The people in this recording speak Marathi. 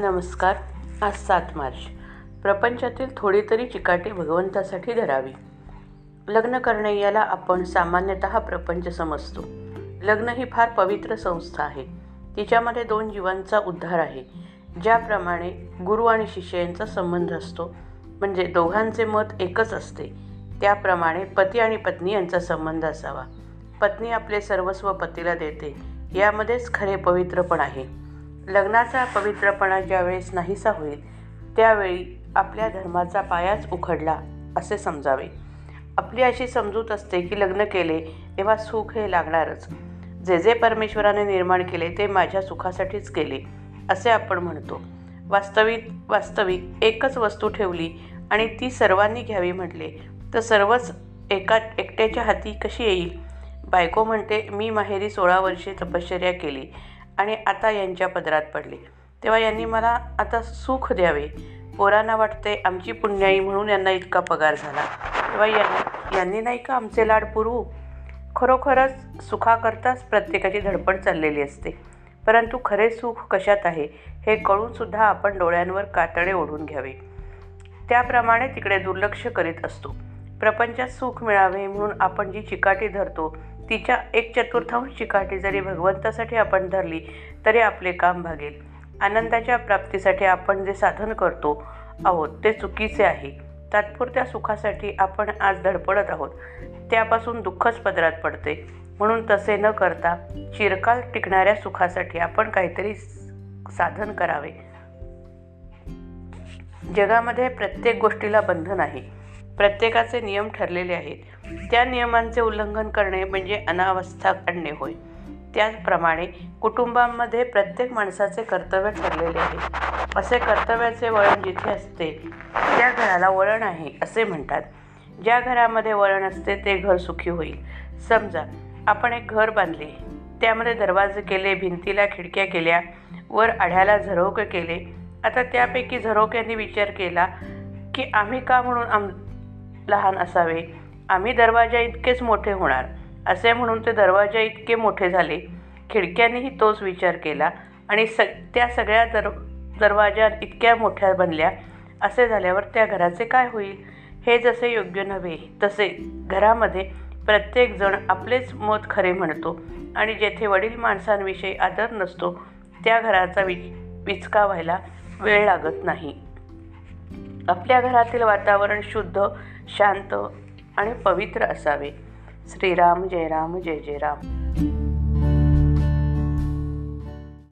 नमस्कार आज सात मार्च. प्रपंचातील थोडी तरी चिकाटी भगवंतासाठी धरावी. लग्न करणे याला आपण सामान्यतः प्रपंच समजतो. लग्न ही फार पवित्र संस्था आहे. तिच्यामध्ये दोन जीवांचा उद्धार आहे. ज्याप्रमाणे गुरु आणि शिष्य यांचा संबंध असतो. म्हणजे दोघांचे मत एकच असते. त्याप्रमाणे पती आणि पत्नी यांचा संबंध असावा. पत्नी आपले सर्वस्व पतीला देते. यामध्येच खरे पवित्रपण आहे. लग्नाचा पवित्रपणा ज्यावेळेस नाहीसा होईल त्यावेळी आपल्या धर्माचा पायाच उखडला असे समजावे. आपली अशी समजूत असते की लग्न केले तेव्हा सुख हे लागणारच. जे जे परमेश्वराने निर्माण केले ते माझ्या सुखासाठीच केले असे आपण म्हणतो. वास्तविक वास्तविक एकच वस्तू ठेवली आणि ती सर्वांनी घ्यावी म्हटले तर सर्वच एका एकट्याच्या हाती कशी येईल? बायको म्हणते मी माहेरी सोळा वर्षे तपश्चर्या केली. आणि आता यांच्या पदरात पडले. तेव्हा यांनी मला आता सुख द्यावे. पोरांना वाटते आमची पुण्याई म्हणून यांना इतका पगार झाला. तेव्हा यांनी यांनी नाही का आमचे लाड पुरवू? खरोखरच सुखाकरताच प्रत्येकाची धडपड चाललेली असते. परंतु खरे सुख कशात आहे हे कळूनसुद्धा आपण डोळ्यांवर कातडे ओढून घ्यावे. त्याप्रमाणे तिकडे दुर्लक्ष करीत असतो. प्रपंचात सुख मिळावे म्हणून आपण जी चिकाटी धरतो तिच्या एक चतुर्थांश चिकाटी जरी भगवंतासाठी आपण धरली तरी आपले काम भागेल. आनंदाच्या प्राप्तीसाठी आपण जे साधन करतो आहोत ते चुकीचे आहे. तात्पुरत्या सुखासाठी आपण आज धडपडत आहोत. त्यापासून दुःखच पदरात पडते. म्हणून तसे न करता चिरकाल टिकणाऱ्या सुखासाठी आपण काहीतरी साधन करावे. जगामध्ये प्रत्येक गोष्टीला बंधन आहे. प्रत्येकाचे नियम ठरलेले आहेत. त्या नियमांचे उल्लंघन करणे म्हणजे अनावस्था आणणे होय. त्याचप्रमाणे कुटुंबांमध्ये प्रत्येक माणसाचे कर्तव्य ठरलेले आहे. असे कर्तव्याचे वळण जिथे असते त्या घराला वळण आहे असे म्हणतात. ज्या घरामध्ये वळण असते ते घर सुखी होईल. समजा आपण एक घर बांधले. त्यामध्ये दरवाजे केले भिंतीला खिडक्या केल्या वर आढ्याला झरोके केले. आता त्यापैकी झरोक्यांनी विचार केला की आम्ही का म्हणून आम लहान असावे. आम्ही दरवाजा इतकेच मोठे होणार असे म्हणून ते दरवाजा इतके मोठे झाले. खिडक्यांनीही तोच विचार केला आणि स त्या सगळ्या दर दरवाजा इतक्या मोठ्या बनल्या. असे झाल्यावर त्या घराचे काय होईल? हे जसे योग्य नव्हे तसे घरामध्ये प्रत्येकजण आपलेच मत खरे म्हणतो आणि जेथे वडील माणसांविषयी आदर नसतो त्या घराचा वि विचका व्हायला वेळ लागत नाही. आपल्या घरातील वातावरण शुद्ध शांत आणि पवित्र असावे. श्रीराम जय राम जय जय राम.